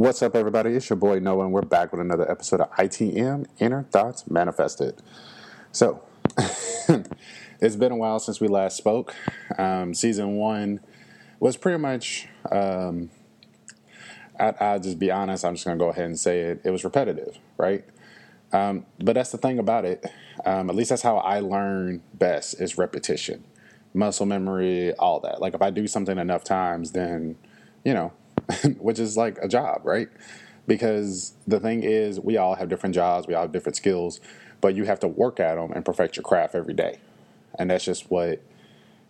What's up, everybody? It's your boy Noah, and we're back with another episode of ITM Inner Thoughts Manifested. So, it's been a while since we last spoke. Um, season one was pretty much, um, I, will just be honest, I'm just going to go ahead and say it. It was repetitive, right? Um, but that's the thing about it. Um, at least that's how I learn best is repetition, muscle memory, all that. Like if I do something enough times, then, you know, which is like a job, right? Because the thing is, we all have different jobs, we all have different skills, but you have to work at them and perfect your craft every day. And that's just what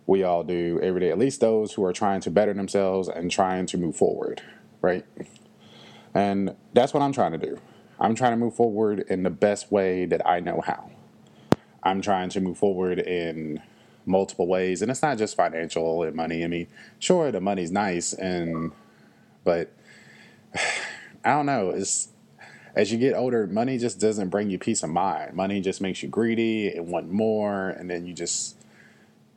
we all do every day, at least those who are trying to better themselves and trying to move forward, right? And that's what I'm trying to do. I'm trying to move forward in the best way that I know how. I'm trying to move forward in multiple ways, and it's not just financial and money. I mean, sure, the money's nice and but I don't know. It's as you get older, money just doesn't bring you peace of mind. Money just makes you greedy and want more, and then you just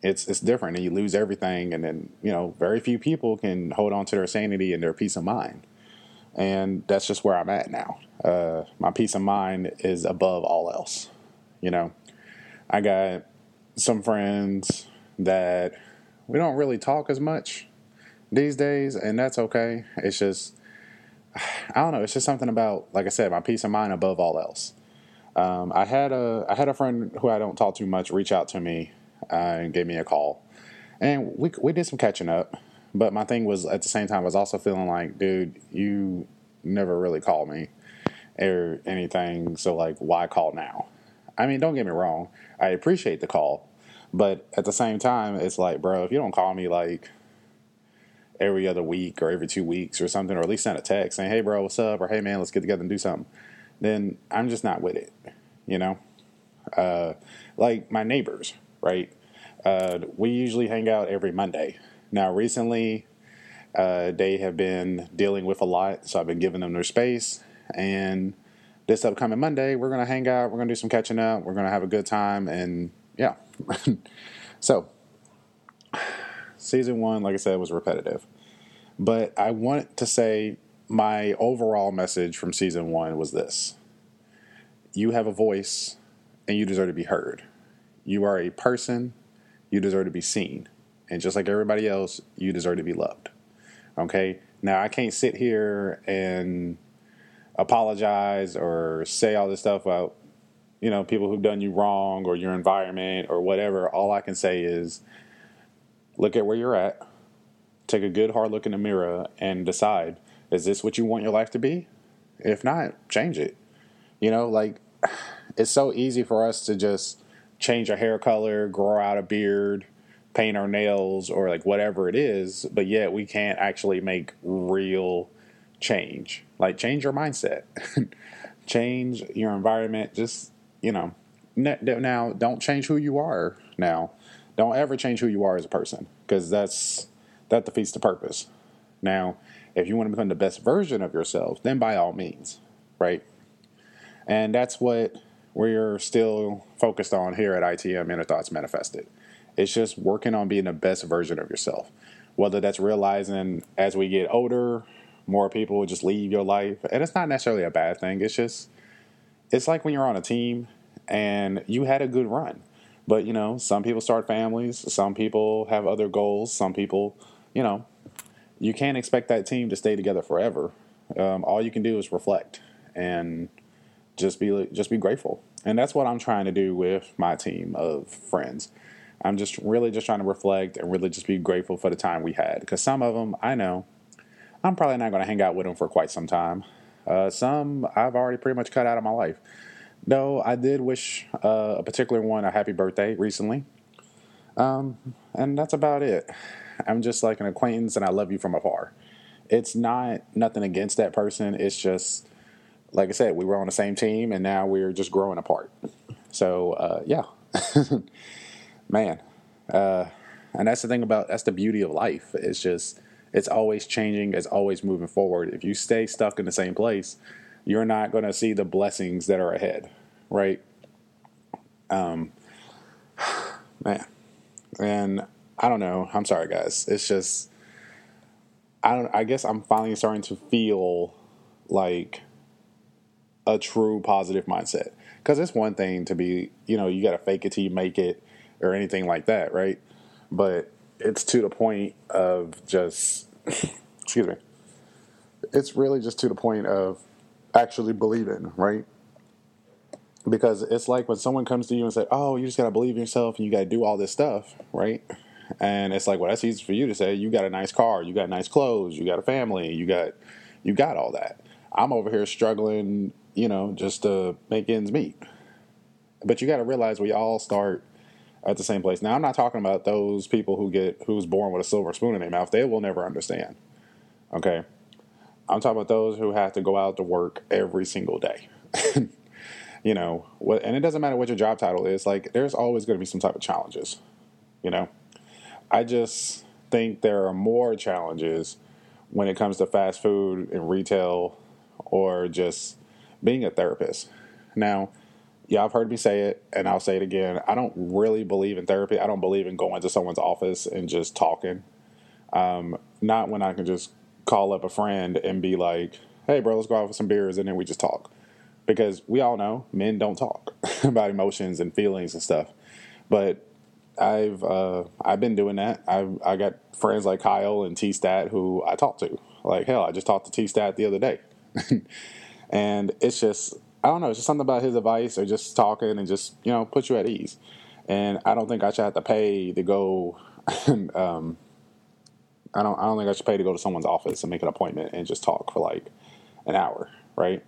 it's it's different, and you lose everything. And then you know, very few people can hold on to their sanity and their peace of mind, and that's just where I'm at now. Uh, my peace of mind is above all else. You know, I got some friends that we don't really talk as much these days, and that's okay. It's just, I don't know. It's just something about, like I said, my peace of mind above all else. Um, I had a I had a friend who I don't talk too much reach out to me uh, and gave me a call, and we we did some catching up. But my thing was at the same time I was also feeling like, dude, you never really called me or anything. So like, why call now? I mean, don't get me wrong. I appreciate the call, but at the same time, it's like, bro, if you don't call me like every other week or every two weeks or something, or at least send a text saying, "Hey, bro, what's up?" or "Hey, man, let's get together and do something," then I'm just not with it. You know, uh, like my neighbors, right? Uh, we usually hang out every Monday. Now, recently, uh, they have been dealing with a lot, so I've been giving them their space. And this upcoming Monday, we're gonna hang out. We're gonna do some catching up. We're gonna have a good time, and yeah. so season one, like I said, was repetitive. But I want to say my overall message from season one was this you have a voice and you deserve to be heard. You are a person, you deserve to be seen. And just like everybody else, you deserve to be loved. Okay? Now, I can't sit here and apologize or say all this stuff about, you know, people who've done you wrong or your environment or whatever. All I can say is look at where you're at, take a good hard look in the mirror, and decide is this what you want your life to be? If not, change it. You know, like it's so easy for us to just change our hair color, grow out a beard, paint our nails, or like whatever it is, but yet we can't actually make real change. Like, change your mindset, change your environment. Just, you know, now don't change who you are now don't ever change who you are as a person because that's that defeats the purpose. Now, if you want to become the best version of yourself, then by all means, right? And that's what we're still focused on here at ITM Inner Thoughts Manifested. It's just working on being the best version of yourself. Whether that's realizing as we get older, more people will just leave your life. And it's not necessarily a bad thing. It's just, it's like when you're on a team and you had a good run but you know, some people start families, some people have other goals, some people, you know, you can't expect that team to stay together forever. Um, all you can do is reflect and just be just be grateful, and that's what I'm trying to do with my team of friends. I'm just really just trying to reflect and really just be grateful for the time we had because some of them I know I'm probably not going to hang out with them for quite some time. Uh, some I've already pretty much cut out of my life. No, I did wish uh, a particular one a happy birthday recently. Um, and that's about it. I'm just like an acquaintance and I love you from afar. It's not nothing against that person. It's just, like I said, we were on the same team and now we're just growing apart. So, uh, yeah. Man. Uh, and that's the thing about, that's the beauty of life. It's just, it's always changing, it's always moving forward. If you stay stuck in the same place, you're not going to see the blessings that are ahead, right? Um, man, and I don't know. I'm sorry, guys. It's just I don't. I guess I'm finally starting to feel like a true positive mindset. Because it's one thing to be, you know, you got to fake it till you make it or anything like that, right? But it's to the point of just, excuse me, it's really just to the point of actually believe in, right? Because it's like when someone comes to you and say, "Oh, you just got to believe in yourself and you got to do all this stuff," right? And it's like, well, that's easy for you to say. You got a nice car, you got nice clothes, you got a family, you got you got all that. I'm over here struggling, you know, just to make ends meet. But you got to realize we all start at the same place. Now, I'm not talking about those people who get who's born with a silver spoon in their mouth. They will never understand. Okay, I'm talking about those who have to go out to work every single day. you know, what, and it doesn't matter what your job title is. Like, there's always going to be some type of challenges. You know, I just think there are more challenges when it comes to fast food and retail, or just being a therapist. Now, yeah, I've heard me say it, and I'll say it again. I don't really believe in therapy. I don't believe in going to someone's office and just talking. Um, not when I can just call up a friend and be like, hey, bro, let's go out for some beers and then we just talk. Because we all know men don't talk about emotions and feelings and stuff. But I've uh, I've been doing that. I've I got friends like Kyle and T Stat who I talk to. Like hell, I just talked to T Stat the other day, and it's just I don't know. It's just something about his advice or just talking and just you know put you at ease. And I don't think I should have to pay to go um, I don't I don't think I should pay to go to someone's office and make an appointment and just talk for like an hour, right?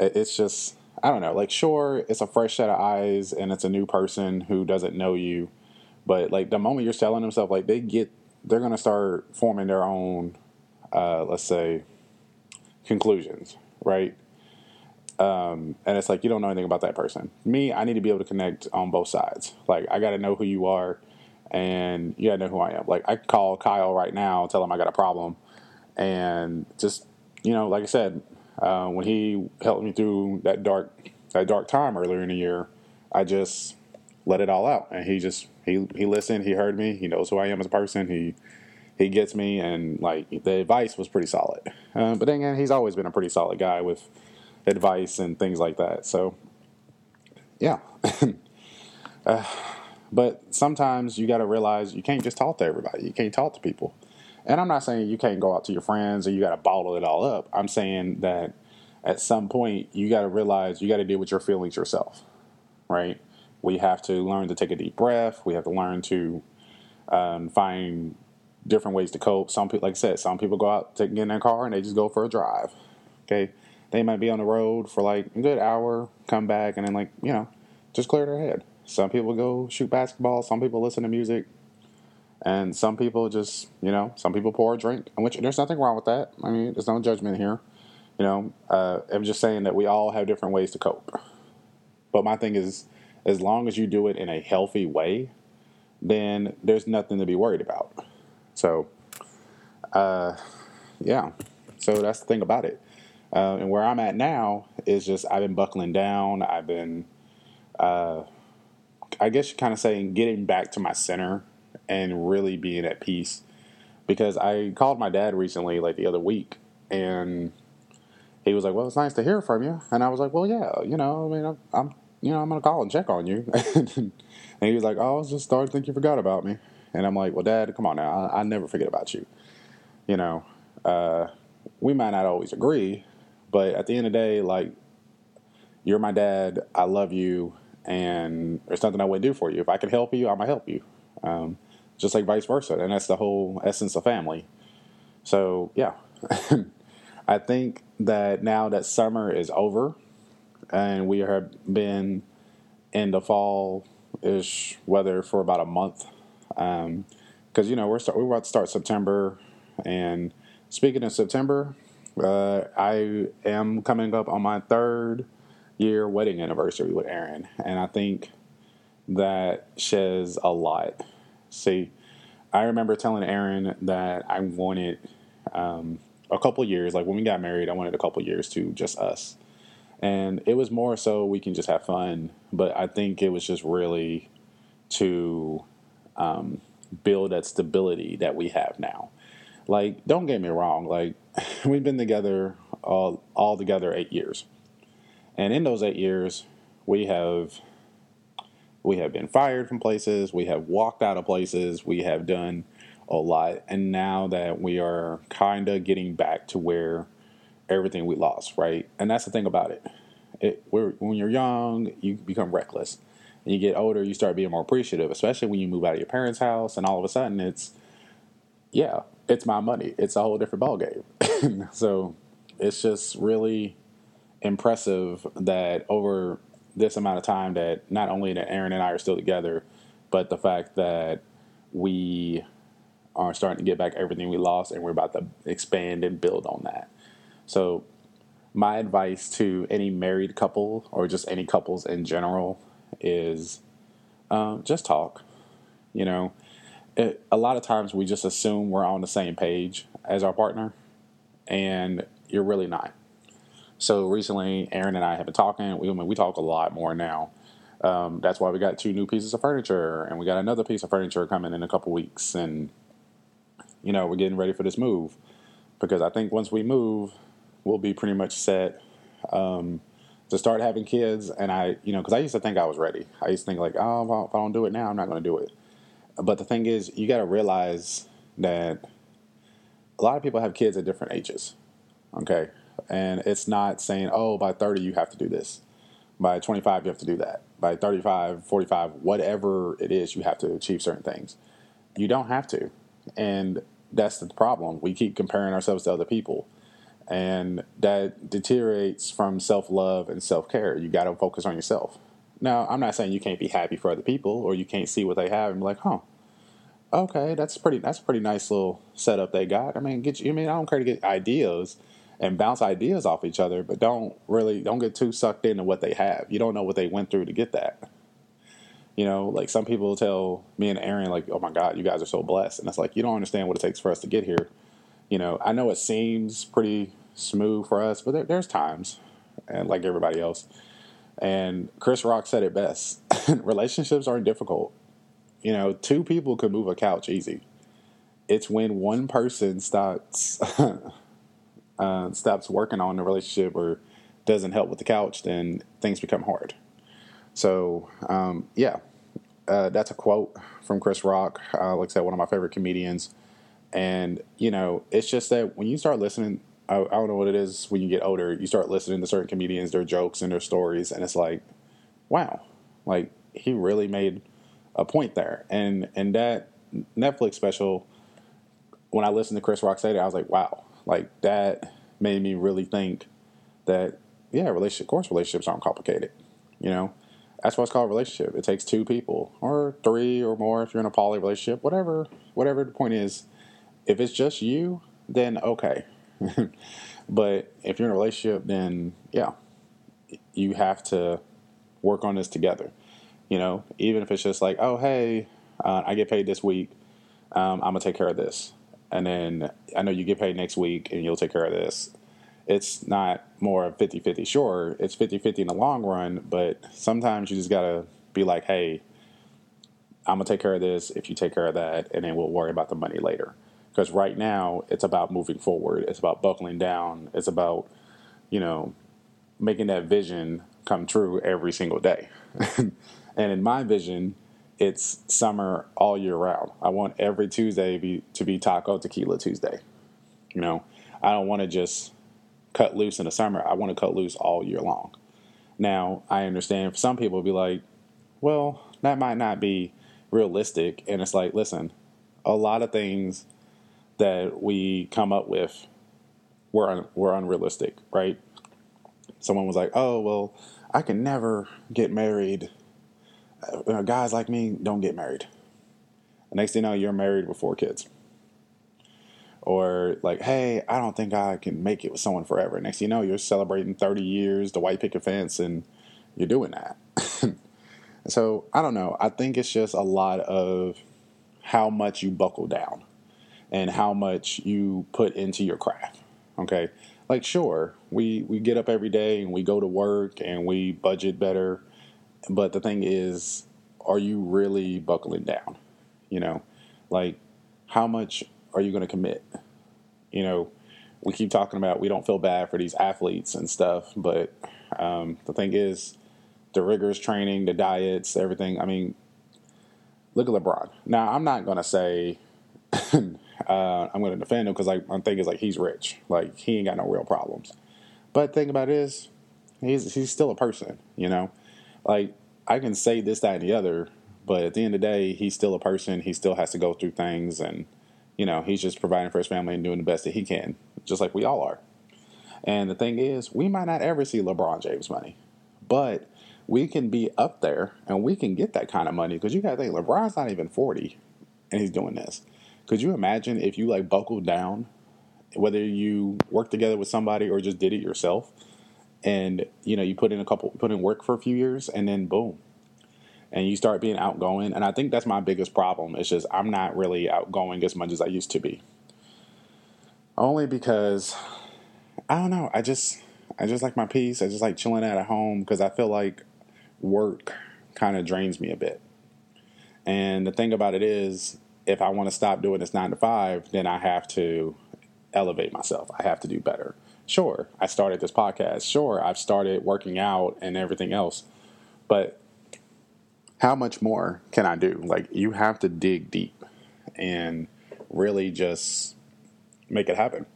It's just I don't know. Like sure, it's a fresh set of eyes and it's a new person who doesn't know you, but like the moment you're selling them stuff, like they get they're gonna start forming their own, uh, let's say, conclusions, right? Um, and it's like you don't know anything about that person. Me, I need to be able to connect on both sides. Like I got to know who you are and you gotta know who I am. Like I call Kyle right now, tell him I got a problem, and just you know, like I said, uh, when he helped me through that dark that dark time earlier in the year, I just let it all out, and he just he he listened, he heard me, he knows who I am as a person, he he gets me, and like the advice was pretty solid. Uh, but then again, he's always been a pretty solid guy with advice and things like that. So yeah. uh, but sometimes you got to realize you can't just talk to everybody. You can't talk to people. And I'm not saying you can't go out to your friends or you got to bottle it all up. I'm saying that at some point you got to realize you got to deal with your feelings yourself, right? We have to learn to take a deep breath. We have to learn to um, find different ways to cope. Some people, like I said, some people go out, take, get in their car, and they just go for a drive. Okay, they might be on the road for like a good hour, come back, and then like you know, just clear their head. Some people go shoot basketball. Some people listen to music. And some people just, you know, some people pour a drink, which there's nothing wrong with that. I mean, there's no judgment here. You know, uh, I'm just saying that we all have different ways to cope. But my thing is, as long as you do it in a healthy way, then there's nothing to be worried about. So, uh, yeah. So that's the thing about it. Uh, and where I'm at now is just I've been buckling down. I've been uh, I guess you're kind of saying getting back to my center and really being at peace. Because I called my dad recently, like the other week, and he was like, "Well, it's nice to hear from you." And I was like, "Well, yeah, you know, I mean, I'm, I'm you know, I'm gonna call and check on you." and he was like, "Oh, I was just starting to think you forgot about me." And I'm like, "Well, Dad, come on now, I, I never forget about you." You know, uh, we might not always agree, but at the end of the day, like, you're my dad. I love you and there's nothing I wouldn't do for you. If I can help you, I'm gonna help you. Um, just like vice versa, and that's the whole essence of family. So yeah, I think that now that summer is over, and we have been in the fall ish weather for about a month, because um, you know we're start, we're about to start September, and speaking of September, uh, I am coming up on my third year wedding anniversary with Aaron, and I think that says a lot. See, I remember telling Aaron that I wanted um, a couple years, like when we got married, I wanted a couple years to just us. And it was more so we can just have fun, but I think it was just really to um, build that stability that we have now. Like, don't get me wrong, like, we've been together all all together eight years. And in those eight years, we have we have been fired from places, we have walked out of places, we have done a lot, and now that we are kind of getting back to where everything we lost, right? And that's the thing about it. It when you're young, you become reckless. And you get older, you start being more appreciative, especially when you move out of your parents' house, and all of a sudden it's, yeah, it's my money. It's a whole different ballgame. so it's just really impressive that over this amount of time that not only that Aaron and I are still together, but the fact that we are starting to get back everything we lost and we're about to expand and build on that. So my advice to any married couple or just any couples in general is um, just talk. You know, it, a lot of times we just assume we're on the same page as our partner, and you're really not. So recently, Aaron and I have been talking. We I mean, we talk a lot more now. Um, that's why we got two new pieces of furniture, and we got another piece of furniture coming in a couple weeks, and you know we're getting ready for this move because I think once we move, we'll be pretty much set um, to start having kids. And I, you know, because I used to think I was ready. I used to think like, oh, if I don't do it now, I'm not going to do it. But the thing is, you got to realize that a lot of people have kids at different ages. Okay, and it's not saying, oh, by 30 you have to do this. By 25 you have to do that. By 35, 45, whatever it is, you have to achieve certain things. You don't have to. And that's the problem. We keep comparing ourselves to other people and that deteriorates from self love and self care. You got to focus on yourself. Now, I'm not saying you can't be happy for other people or you can't see what they have and be like, huh, okay, that's pretty. That's a pretty nice little setup they got. I mean, get you. I mean, I don't care to get ideas and bounce ideas off each other, but don't really don't get too sucked into what they have. You don't know what they went through to get that. You know, like some people tell me and Aaron, like, "Oh my God, you guys are so blessed," and it's like you don't understand what it takes for us to get here. You know, I know it seems pretty smooth for us, but there, there's times, and like everybody else. And Chris Rock said it best: relationships aren't difficult. You know, two people can move a couch easy. It's when one person stops uh, stops working on the relationship or doesn't help with the couch, then things become hard. So, um, yeah, uh, that's a quote from Chris Rock. Uh, like I said, one of my favorite comedians. And, you know, it's just that when you start listening I, I don't know what it is when you get older. You start listening to certain comedians, their jokes and their stories, and it's like, wow, like he really made a point there. And and that Netflix special, when I listened to Chris Rock say that, I was like, wow, like that made me really think that yeah, relationship, of course, relationships aren't complicated. You know, that's why it's called a relationship. It takes two people or three or more if you're in a poly relationship, whatever, whatever the point is. If it's just you, then okay, but if you're in a relationship, then yeah, you have to work on this together. You know, even if it's just like, oh, hey, uh, I get paid this week, um, I'm gonna take care of this, and then I know you get paid next week, and you'll take care of this. It's not more 50 50. Sure, it's 50 50 in the long run, but sometimes you just gotta be like, hey, I'm gonna take care of this if you take care of that, and then we'll worry about the money later. Because right now, it's about moving forward. It's about buckling down. It's about, you know, making that vision come true every single day. and in my vision, it's summer all year round. I want every Tuesday be, to be Taco Tequila Tuesday. You know, I don't want to just cut loose in the summer. I want to cut loose all year long. Now, I understand some people be like, well, that might not be realistic. And it's like, listen, a lot of things that we come up with were un- were unrealistic, right? Someone was like, "Oh, well, I can never get married. Uh, guys like me don't get married." Next thing you know, you're married with four kids. Or like, "Hey, I don't think I can make it with someone forever." Next thing you know, you're celebrating 30 years, the white picket fence, and you're doing that. so I don't know. I think it's just a lot of how much you buckle down and how much you put into your craft. Okay. Like sure, we we get up every day and we go to work and we budget better, but the thing is, are you really buckling down? You know, like how much are you going to commit? You know, we keep talking about we don't feel bad for these athletes and stuff, but um, the thing is, the rigorous training, the diets, everything. I mean, look at LeBron. Now, I'm not gonna say uh, I'm gonna defend him because like my thing is like he's rich, like he ain't got no real problems. But the thing about it is, he's he's still a person, you know. Like I can say this, that, and the other, but at the end of the day, he's still a person. He still has to go through things, and you know, he's just providing for his family and doing the best that he can, just like we all are. And the thing is, we might not ever see LeBron James money, but we can be up there and we can get that kind of money because you got to think LeBron's not even 40 and he's doing this. Could you imagine if you like buckled down, whether you work together with somebody or just did it yourself, and you know you put in a couple, put in work for a few years, and then boom, and you start being outgoing. And I think that's my biggest problem. It's just I'm not really outgoing as much as I used to be. Only because I don't know. I just I just like my peace. I just like chilling out at home because I feel like work kind of drains me a bit. And the thing about it is, if I want to stop doing this nine to five, then I have to elevate myself. I have to do better. Sure, I started this podcast. Sure, I've started working out and everything else. But how much more can I do? Like, you have to dig deep and really just make it happen.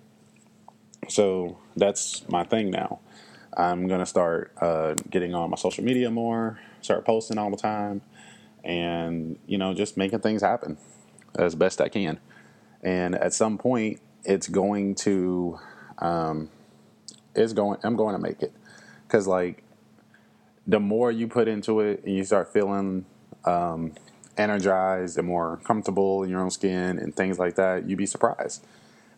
So that's my thing now. I'm gonna start uh, getting on my social media more, start posting all the time, and you know just making things happen as best I can. And at some point, it's going to, um, it's going. I'm going to make it because like the more you put into it and you start feeling um, energized and more comfortable in your own skin and things like that, you'd be surprised.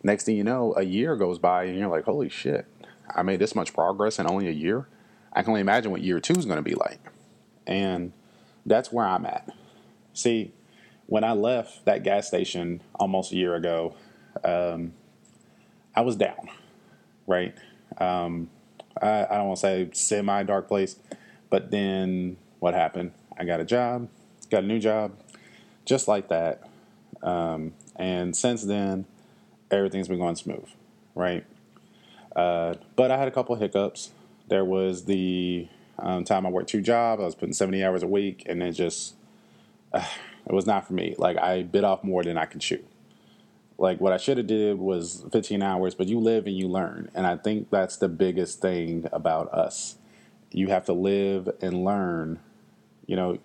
Next thing you know, a year goes by and you're like, holy shit, I made this much progress in only a year. I can only imagine what year two is going to be like. And that's where I'm at. See, when I left that gas station almost a year ago, um, I was down, right? Um, I, I don't want to say semi dark place, but then what happened? I got a job, got a new job, just like that. Um, and since then, everything's been going smooth, right? Uh, but I had a couple hiccups. There was the um, time I worked two jobs. I was putting 70 hours a week, and it just uh, it was not for me. Like I bit off more than I could chew. Like what I should have did was 15 hours, but you live and you learn, and I think that's the biggest thing about us. You have to live and learn. You know,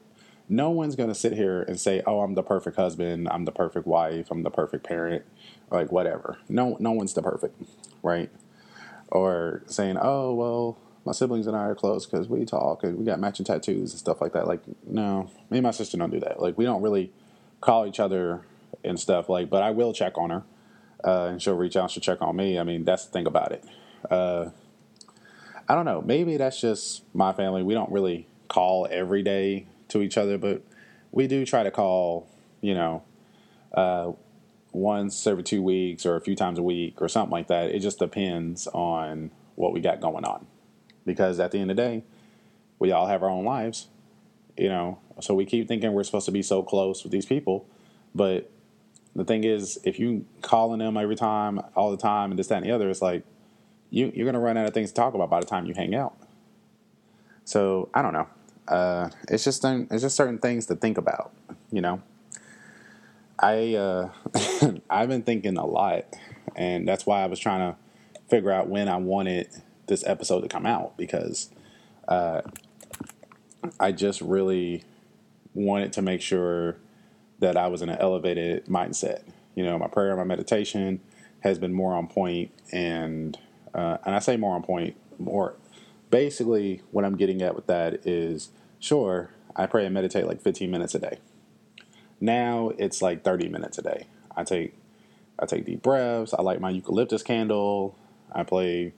no one's going to sit here and say, "Oh, I'm the perfect husband. I'm the perfect wife. I'm the perfect parent." Like whatever. No, no one's the perfect, right? or saying, "Oh, well, my siblings and I are close because we talk and we got matching tattoos and stuff like that." Like, no, me and my sister don't do that. Like, we don't really call each other and stuff. Like, but I will check on her, uh, and she'll reach out. She'll check on me. I mean, that's the thing about it. Uh, I don't know. Maybe that's just my family. We don't really call every day to each other, but we do try to call. You know. Uh, once every two weeks or a few times a week or something like that. It just depends on what we got going on. Because at the end of the day, we all have our own lives, you know. So we keep thinking we're supposed to be so close with these people, but the thing is, if you calling them every time, all the time, and this, that, and the other, it's like you, you're going to run out of things to talk about by the time you hang out. So I don't know. Uh, it's just it's just certain things to think about, you know. I uh, I've been thinking a lot, and that's why I was trying to figure out when I wanted this episode to come out because uh, I just really wanted to make sure that I was in an elevated mindset. You know, my prayer, and my meditation has been more on point, and uh, and I say more on point, more basically what I'm getting at with that is sure I pray and meditate like 15 minutes a day now it's like 30 minutes a day. I take I take deep breaths. I light my eucalyptus candle. I play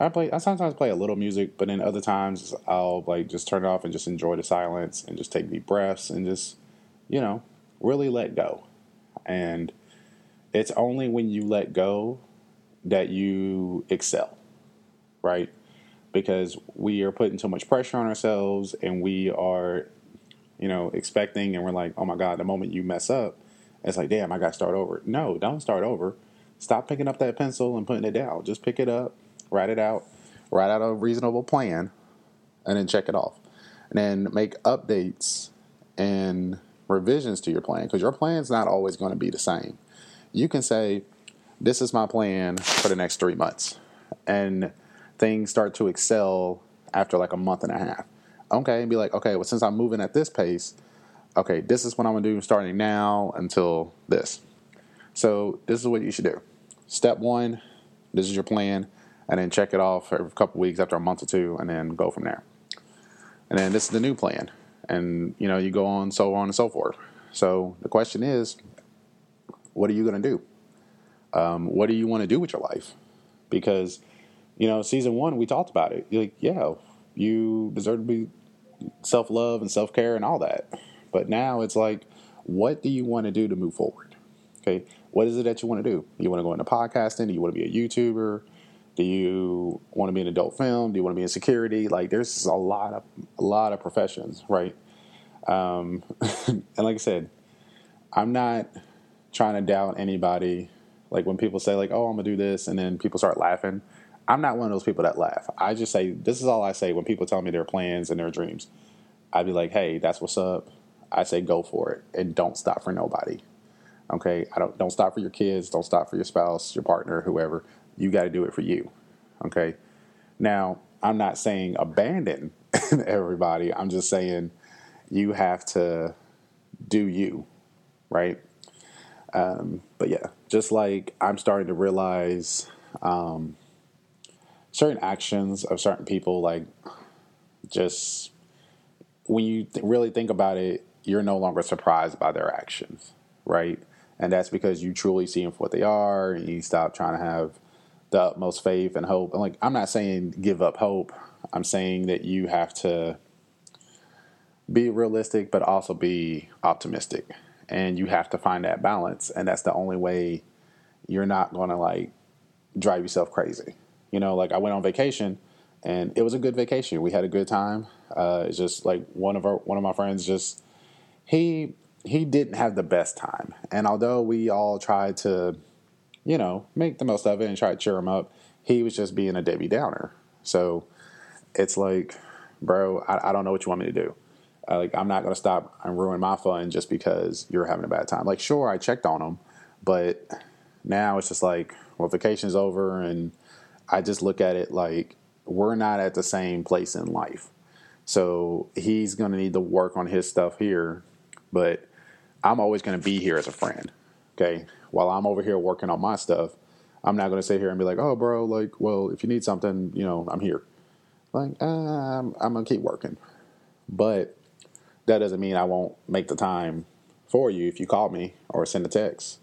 I play I sometimes play a little music, but then other times I'll like just turn it off and just enjoy the silence and just take deep breaths and just you know, really let go. And it's only when you let go that you excel. Right? Because we are putting too much pressure on ourselves and we are you know, expecting, and we're like, oh my God, the moment you mess up, it's like, damn, I got to start over. No, don't start over. Stop picking up that pencil and putting it down. Just pick it up, write it out, write out a reasonable plan, and then check it off. And then make updates and revisions to your plan because your plan's not always going to be the same. You can say, This is my plan for the next three months. And things start to excel after like a month and a half. Okay, and be like, okay, well, since I'm moving at this pace, okay, this is what I'm gonna do starting now until this. So this is what you should do. Step one, this is your plan, and then check it off every couple weeks after a month or two, and then go from there. And then this is the new plan, and you know you go on so on and so forth. So the question is, what are you gonna do? Um, what do you want to do with your life? Because you know, season one we talked about it. You're like, yeah, you deserve to be self love and self care and all that. But now it's like, what do you want to do to move forward? Okay, what is it that you want to do? You want to go into podcasting? Do you want to be a YouTuber? Do you want to be an adult film? Do you want to be in security? Like, there's a lot of a lot of professions, right? Um, and like I said, I'm not trying to doubt anybody. Like when people say like, "Oh, I'm gonna do this," and then people start laughing. I'm not one of those people that laugh. I just say this is all I say when people tell me their plans and their dreams. I'd be like, "Hey, that's what's up." I say go for it and don't stop for nobody. Okay, I don't don't stop for your kids, don't stop for your spouse, your partner, whoever. You got to do it for you. Okay. Now, I'm not saying abandon everybody. I'm just saying you have to do you, right? Um, but yeah, just like I'm starting to realize um, certain actions of certain people, like just when you th- really think about it, you're no longer surprised by their actions, right? And that's because you truly see them for what they are, and you stop trying to have the utmost faith and hope. And like, I'm not saying give up hope. I'm saying that you have to be realistic, but also be optimistic, and you have to find that balance. And that's the only way you're not going to like drive yourself crazy. You know, like I went on vacation, and it was a good vacation. We had a good time. Uh, it's just like one of our one of my friends just he he didn't have the best time. And although we all tried to, you know, make the most of it and try to cheer him up, he was just being a Debbie Downer. So it's like, bro, I, I don't know what you want me to do. Like, I'm not going to stop and ruin my fun just because you're having a bad time. Like, sure, I checked on him, but now it's just like, well, vacation's over, and I just look at it like we're not at the same place in life. So he's going to need to work on his stuff here, but I'm always going to be here as a friend. Okay. While I'm over here working on my stuff, I'm not going to sit here and be like, oh, bro, like, well, if you need something, you know, I'm here. Like, uh, I'm, I'm going to keep working. But that doesn't mean I won't make the time for you if you call me or send a text.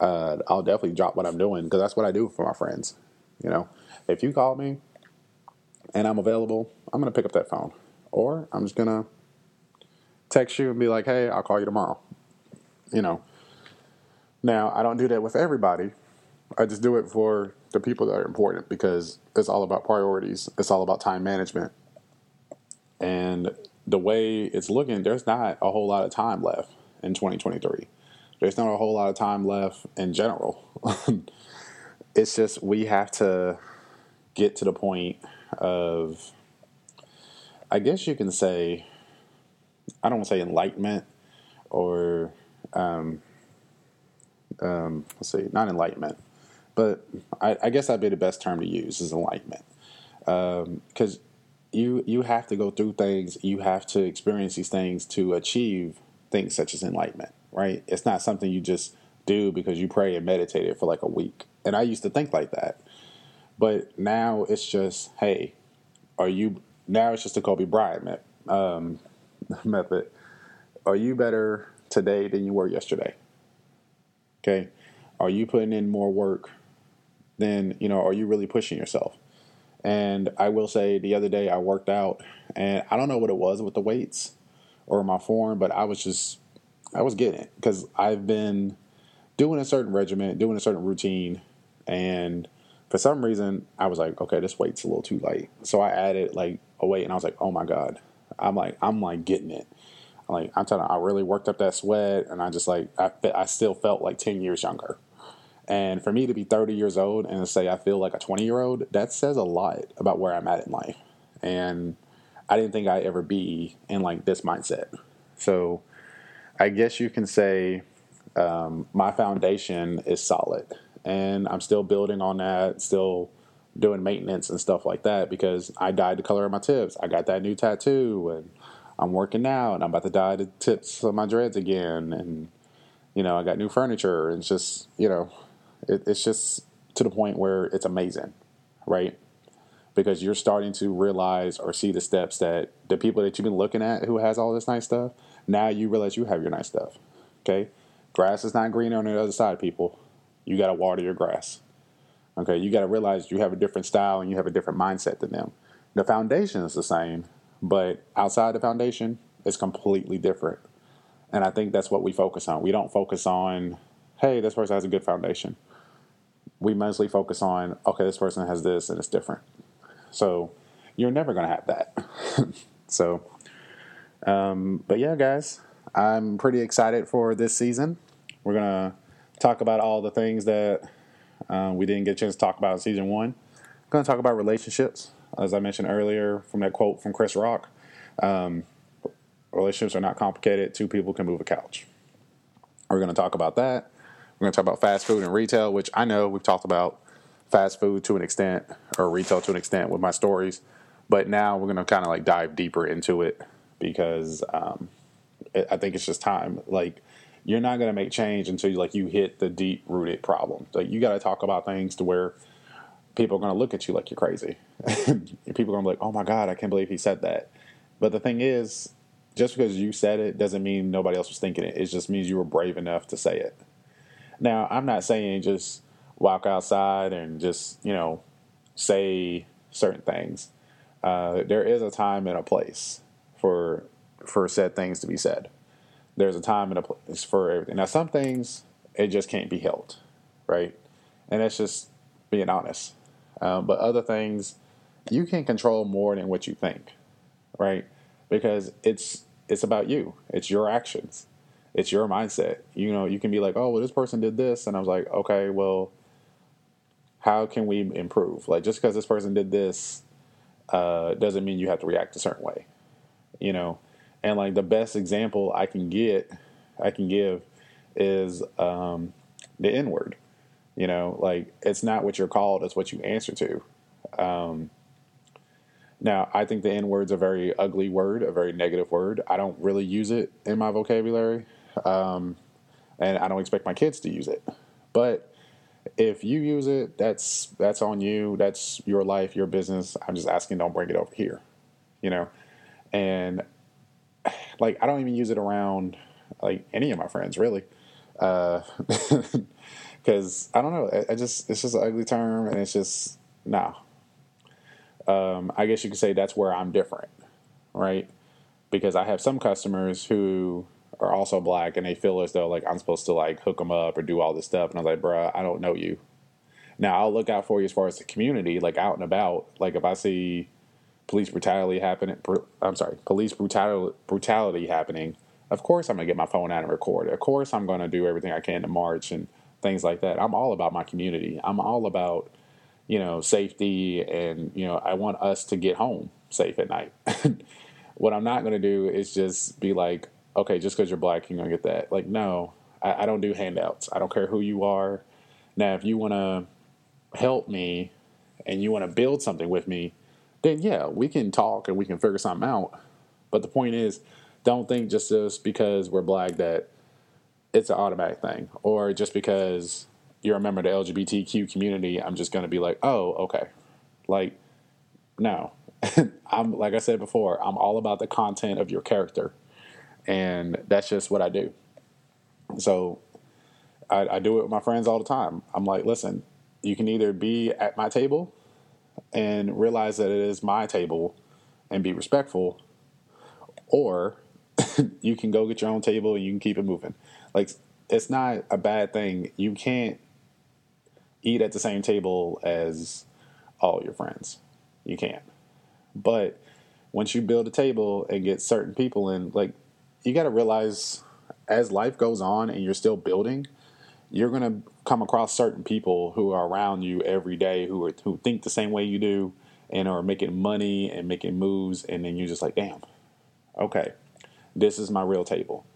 Uh, I'll definitely drop what I'm doing because that's what I do for my friends. You know, if you call me and I'm available, I'm going to pick up that phone. Or I'm just going to text you and be like, hey, I'll call you tomorrow you know. Now, I don't do that with everybody. I just do it for the people that are important because it's all about priorities. It's all about time management. And the way it's looking, there's not a whole lot of time left in 2023. There's not a whole lot of time left in general. it's just we have to get to the point of, I guess you can say, I don't want to say enlightenment or um, um, let's see, not enlightenment, but I, I, guess that'd be the best term to use is enlightenment, because um, you you have to go through things, you have to experience these things to achieve things such as enlightenment, right? It's not something you just do because you pray and meditate it for like a week. And I used to think like that, but now it's just, hey, are you? Now it's just a Kobe Bryant um, method. Are you better today than you were yesterday? Okay. Are you putting in more work than, you know, are you really pushing yourself? And I will say the other day I worked out and I don't know what it was with the weights or my form, but I was just, I was getting it because I've been doing a certain regimen, doing a certain routine. And for some reason, I was like, okay, this weight's a little too light. So I added like a weight and I was like, oh my God. I'm like, I'm like getting it. Like I'm telling you, I really worked up that sweat, and I just like I I still felt like ten years younger, And for me to be 30 years old and say I feel like a 20 year old, that says a lot about where I'm at in life. And I didn't think I'd ever be in like this mindset. So I guess you can say um, my foundation is solid and I'm still building on that, still doing maintenance and stuff like that because I dyed the color of my tips. I got that new tattoo and I'm working out and I'm about to dye the tips of my dreads again. And, you know, I got new furniture. And it's just, you know, it, it's just to the point where it's amazing, right? Because you're starting to realize or see the steps that the people that you've been looking at who has all this nice stuff, now you realize you have your nice stuff. Okay? Grass is not greener on the other side, people. You got to water your grass. Okay, you got to realize you have a different style and you have a different mindset than them. The foundation is the same, but outside the foundation, it's completely different. And I think that's what we focus on. We don't focus on, hey, this person has a good foundation. We mostly focus on, okay, this person has this and it's different. So you're never going to have that. so, um, but yeah, guys, I'm pretty excited for this season. We're going to talk about all the things that uh, we didn't get a chance to talk about in season one. I'm going to talk about relationships, as I mentioned earlier from that quote from Chris Rock. Um, relationships are not complicated. Two people can move a couch. We're going to talk about that. We're going to talk about fast food and retail, which I know we've talked about fast food to an extent or retail to an extent with my stories, but now we're going to kind of like dive deeper into it because um, it, I think it's just time. Like you're not going to make change until you like you hit the deep rooted problem. Like you got to talk about things to where people are going to look at you like you're crazy. people are going to be like, "Oh my god, I can't believe he said that." But the thing is, just because you said it doesn't mean nobody else was thinking it. It just means you were brave enough to say it. Now, I'm not saying just walk outside and just you know say certain things. Uh, there is a time and a place for for said things to be said there's a time and a place for everything. Now, some things it just can't be helped, right? And that's just being honest. Um, but other things you can control more than what you think, right? Because it's it's about you. It's your actions. It's your mindset. You know, you can be like, oh, well, this person did this, and I was like, okay, well, how can we improve? Like, just because this person did this uh, doesn't mean you have to react a certain way. You know, and like the best example I can get, I can give, is um, the N word. You know, like it's not what you're called; it's what you answer to. Um, now, I think the N word's a very ugly word, a very negative word. I don't really use it in my vocabulary, um, and I don't expect my kids to use it. But if you use it, that's that's on you. That's your life, your business. I'm just asking, don't bring it over here. You know, and like I don't even use it around like any of my friends really, because I don't know. I, I, just it's just an ugly term, and it's just no. Um, I guess you could say that's where I'm different, right? Because I have some customers who are also black, and they feel as though like I'm supposed to like hook them up or do all this stuff, and I'm like, bruh, I don't know you. Now I'll look out for you as far as the community, like out and about. Like if I see police brutality happening. I'm sorry, police brutality brutality happening. Of course, I'm gonna get my phone out and record. Of course, I'm gonna do everything I can to march and things like that. I'm all about my community. I'm all about you know safety, and you know I want us to get home safe at night. what I'm not gonna do is just be like, okay, just because you're black, you're gonna get that. Like, no, I, I don't do handouts. I don't care who you are. Now, if you want to help me and you want to build something with me, then yeah, we can talk and we can figure something out. But the point is, don't think just just because we're black that it's an automatic thing, or just because you're a member of the LGBTQ community, I'm just going to be like, oh, okay. Like, no. I'm like I said before, I'm all about the content of your character, and that's just what I do. So, I, I do it with my friends all the time. I'm like, listen, you can either be at my table and realize that it is my table and be respectful, or you can go get your own table and you can keep it moving. Like it's not a bad thing. You can't eat at the same table as all your friends. You can't. But once you build a table and get certain people in, like you got to realize as life goes on and you're still building, you're gonna come across certain people who are around you every day who are, who think the same way you do and are making money and making moves, and then you're just like, damn, okay, this is my real table.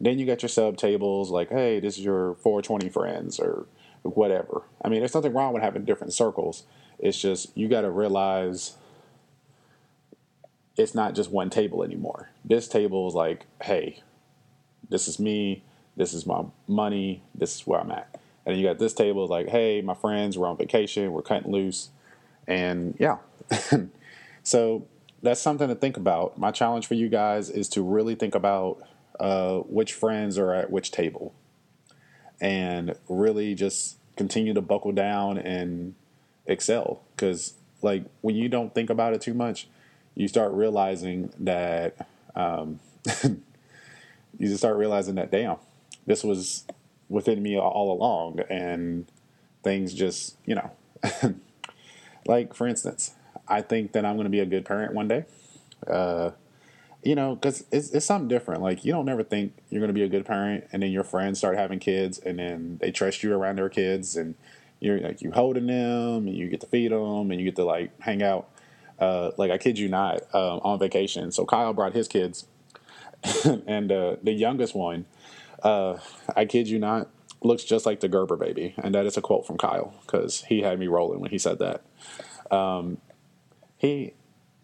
Then you got your sub tables, like, hey, this is your 420 friends or whatever. I mean, there's nothing wrong with having different circles. It's just you got to realize it's not just one table anymore. This table is like, hey, this is me, this is my money, this is where I'm at. And you got this table is like, hey, my friends, we're on vacation, we're cutting loose. And yeah. so that's something to think about. My challenge for you guys is to really think about uh, which friends are at which table and really just continue to buckle down and excel. Because, like, when you don't think about it too much, you start realizing that um, you just start realizing that damn, this was within me all along, and things just you know, like for instance, I think that I'm going to be a good parent one day. Uh, you know, because it's, it's something different. Like you don't never think you're going to be a good parent, and then your friends start having kids, and then they trust you around their kids, and you're like you holding them, and you get to feed them, and you get to like hang out uh, like I kid you not, um, on vacation. So Kyle brought his kids, and uh, the youngest one, uh, I kid you not, looks just like the Gerber baby, and that is a quote from Kyle because he had me rolling when he said that. Um, he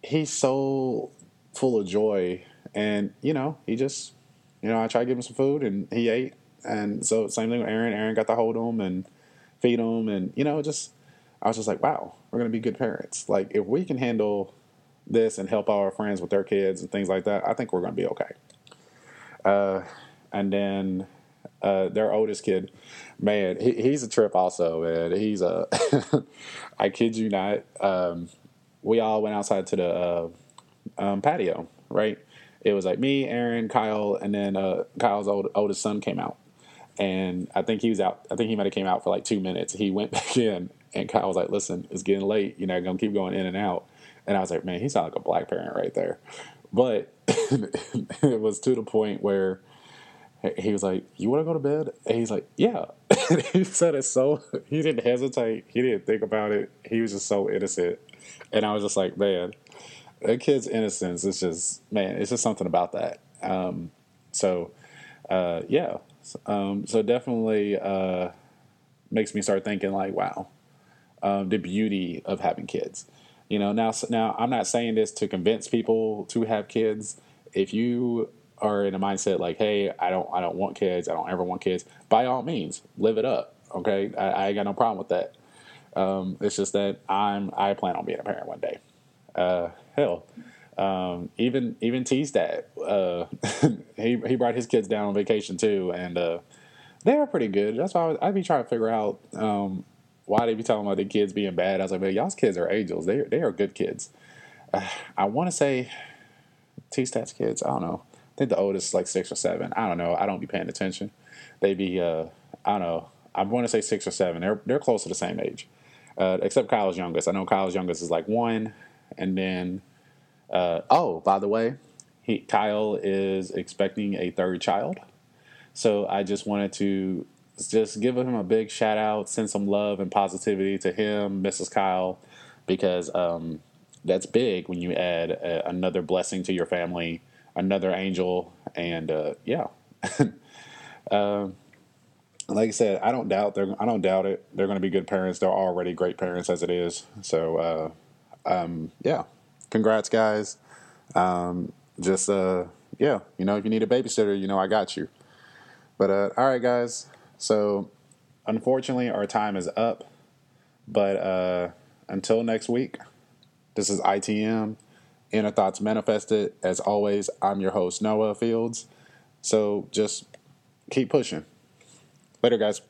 he's so full of joy, and you know he just you know I tried to give him some food and he ate, and so same thing with Aaron. Aaron got to hold him and feed him, and you know just I was just like, wow, we're going to be good parents. Like, if we can handle this and help our friends with their kids and things like that, I think we're going to be okay. Uh, and then uh, their oldest kid, man, he, he's a trip also, man. He's a, I kid you not. Um, we all went outside to the uh, um, patio, right? It was like me, Aaron, Kyle, and then uh, Kyle's old, oldest son came out. And I think he was out. I think he might have came out for like two minutes. He went back in, and Kyle was like, "Listen, it's getting late. You're not gonna keep going in and out." And I was like, "Man, he sounds like a black parent right there." But it was to the point where he was like, "You want to go to bed?" And he's like, "Yeah." he said it so he didn't hesitate. He didn't think about it. He was just so innocent, and I was just like, "Man, that kid's innocence is just man. It's just something about that." Um, so, uh, yeah. Um, so definitely uh, makes me start thinking like, "Wow, um, the beauty of having kids. You know, now now I'm not saying this to convince people to have kids. If you are in a mindset like, hey, I don't I don't want kids, I don't ever want kids, by all means, live it up. Okay, I, I got no problem with that. Um, it's just that I'm I plan on being a parent one day. Uh, hell, um, even even T's dad, uh, he he brought his kids down on vacation too, and uh, they are pretty good. That's why I would be trying to figure out um, why they be talking about the kids being bad? I was like, man, y'all's kids are angels. They they are good kids. Uh, I want to say T Stats kids. I don't know. I think the oldest is like six or seven. I don't know. I don't be paying attention. They be uh, I don't know. I want to say six or seven. They're they're close to the same age, uh, except Kyle's youngest. I know Kyle's youngest is like one, and then uh, oh, by the way, he Kyle is expecting a third child. So I just wanted to just give him a big shout out, send some love and positivity to him, Mrs. Kyle, because um, that's big when you add a, another blessing to your family, another angel, and uh, yeah. uh, like I said, I don't doubt they're. I don't doubt it. They're going to be good parents. They're already great parents as it is. So, uh, um, yeah, congrats, guys. Um, just uh, yeah, you know, if you need a babysitter, you know, I got you. But uh, all right, guys. So, unfortunately, our time is up. But uh, until next week, this is ITM, Inner Thoughts Manifested. As always, I'm your host, Noah Fields. So just keep pushing. Later, guys.